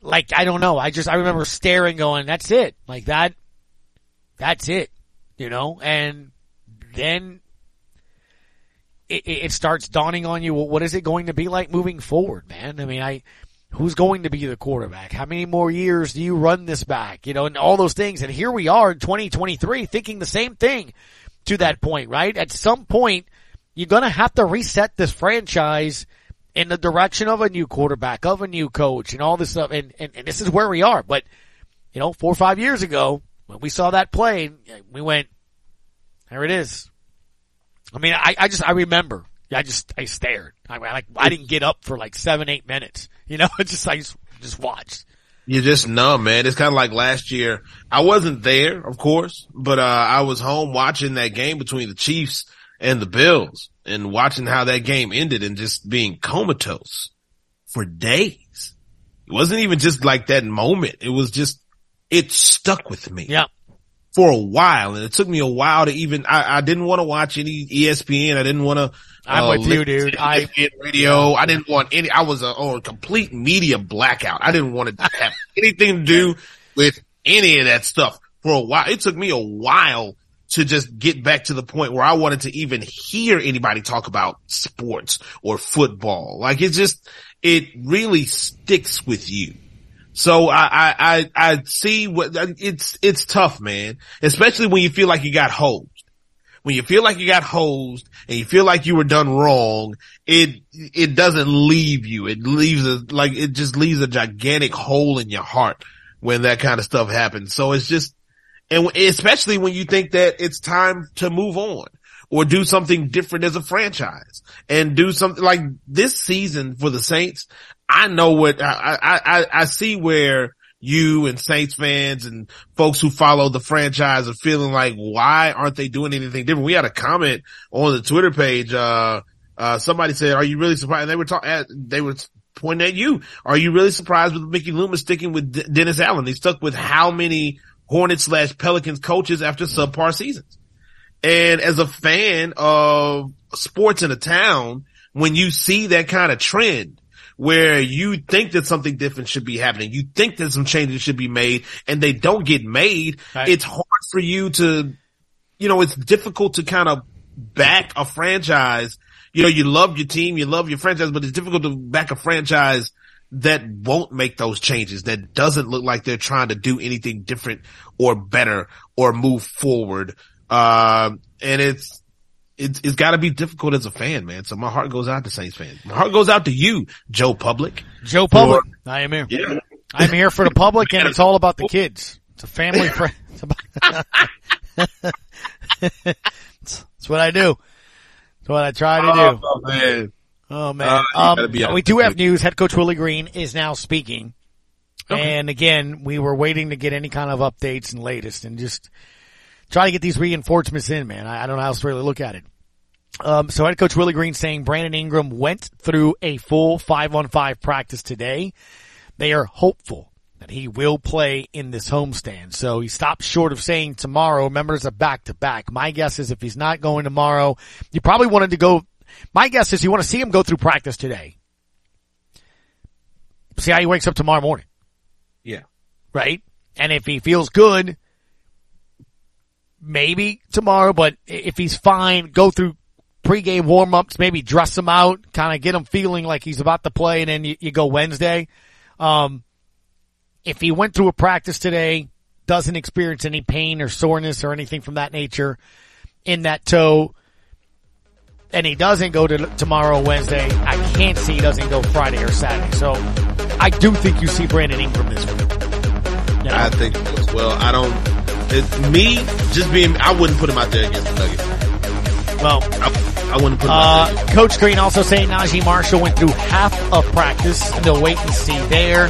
like, I don't know. I just, I remember staring going, that's it. Like that, that's it, you know, and then it, it starts dawning on you. Well, what is it going to be like moving forward, man? I mean, I, who's going to be the quarterback? How many more years do you run this back? You know, and all those things. And here we are in 2023 thinking the same thing to that point, right? At some point, you're going to have to reset this franchise in the direction of a new quarterback, of a new coach and all this stuff. And, and, and this is where we are. But, you know, four or five years ago, when we saw that play, we went, there it is. I mean, I, I just, I remember, I just, I stared. I, like, I didn't get up for like seven, eight minutes. [LAUGHS] You know, it just, I just, just watched. You're just numb, man. It's kind of like last year. I wasn't there, of course, but, uh, I was home watching that game between the Chiefs and the Bills and watching how that game ended and just being comatose for days. It wasn't even just like that moment. It was just, it stuck with me. Yeah. For a while. And it took me a while to even, I, I didn't want to watch any ESPN. I didn't want to. I'm uh, with you, dude. I radio. I didn't want any, I was a, on a complete media blackout. I didn't want to have anything to do with any of that stuff for a while. It took me a while to just get back to the point where I wanted to even hear anybody talk about sports or football. Like it just, it really sticks with you. So I, I, I, see what it's, it's tough, man, especially when you feel like you got hosed. When you feel like you got hosed and you feel like you were done wrong, it, it doesn't leave you. It leaves a, like, it just leaves a gigantic hole in your heart when that kind of stuff happens. So it's just, and especially when you think that it's time to move on or do something different as a franchise and do something like this season for the Saints. I know what I, I, I see where you and Saints fans and folks who follow the franchise are feeling like, why aren't they doing anything different? We had a comment on the Twitter page. Uh, uh, somebody said, are you really surprised? And they were talking, they were pointing at you. Are you really surprised with Mickey Loomis sticking with D- Dennis Allen? He stuck with how many Hornets slash Pelicans coaches after subpar seasons. And as a fan of sports in a town, when you see that kind of trend where you think that something different should be happening, you think that some changes should be made and they don't get made, right. it's hard for you to, you know, it's difficult to kind of back a franchise. You know, you love your team, you love your franchise, but it's difficult to back a franchise that won't make those changes, that doesn't look like they're trying to do anything different or better or move forward. Uh, and it's, it's, it's gotta be difficult as a fan, man. So my heart goes out to Saints fans. My heart goes out to you, Joe Public. Joe Public. For, I am here. Yeah. I'm here for the public and it's all about the [LAUGHS] kids. It's a family friend. [LAUGHS] That's [LAUGHS] what I do. That's what I try to do. Oh. Oh man. Uh, um, we do have news. Head coach Willie Green is now speaking. Okay. And again, we were waiting to get any kind of updates and latest and just try to get these reinforcements in, man. I, I don't know how else to really look at it. Um, so head coach Willie Green saying Brandon Ingram went through a full five on five practice today. They are hopeful that he will play in this homestand. So he stopped short of saying tomorrow. Remember, it's a back to back. My guess is if he's not going tomorrow, you probably wanted to go my guess is you want to see him go through practice today. See how he wakes up tomorrow morning. Yeah. Right? And if he feels good, maybe tomorrow, but if he's fine, go through pregame warm-ups, maybe dress him out, kind of get him feeling like he's about to play, and then you, you go Wednesday. Um, if he went through a practice today, doesn't experience any pain or soreness or anything from that nature in that toe, and he doesn't go to tomorrow Wednesday, I can't see he doesn't go Friday or Saturday. So I do think you see Brandon Ingram this week. You know? I think as well. I don't. It, me just being, I wouldn't put him out there against the Nuggets. Well, I, I wouldn't put him uh, out there. Coach Green also saying Naji Marshall went through half of practice, and they'll wait and see there.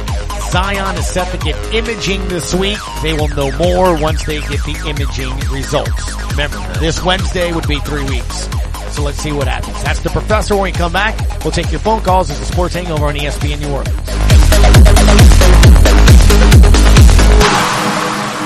Zion is set to get imaging this week. They will know more once they get the imaging results. Remember, this Wednesday would be three weeks. So let's see what happens. That's the professor. When we come back, we'll take your phone calls as the sports hangover on ESPN New Orleans.